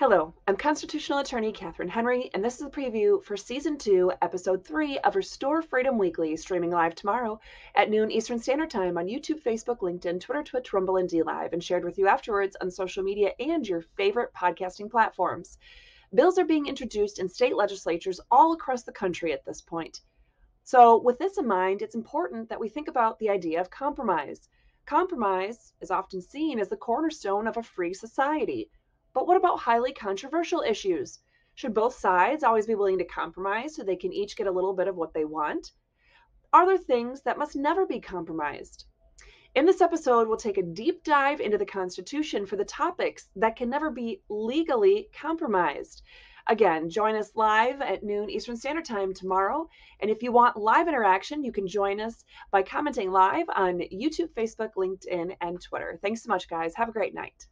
Hello, I'm constitutional attorney Catherine Henry, and this is a preview for season two, episode three of Restore Freedom Weekly, streaming live tomorrow at noon Eastern Standard Time on YouTube, Facebook, LinkedIn, Twitter, Twitch, Rumble, and DLive, and shared with you afterwards on social media and your favorite podcasting platforms. Bills are being introduced in state legislatures all across the country at this point. So, with this in mind, it's important that we think about the idea of compromise. Compromise is often seen as the cornerstone of a free society. But what about highly controversial issues? Should both sides always be willing to compromise so they can each get a little bit of what they want? Are there things that must never be compromised? In this episode, we'll take a deep dive into the Constitution for the topics that can never be legally compromised. Again, join us live at noon Eastern Standard Time tomorrow. And if you want live interaction, you can join us by commenting live on YouTube, Facebook, LinkedIn, and Twitter. Thanks so much, guys. Have a great night.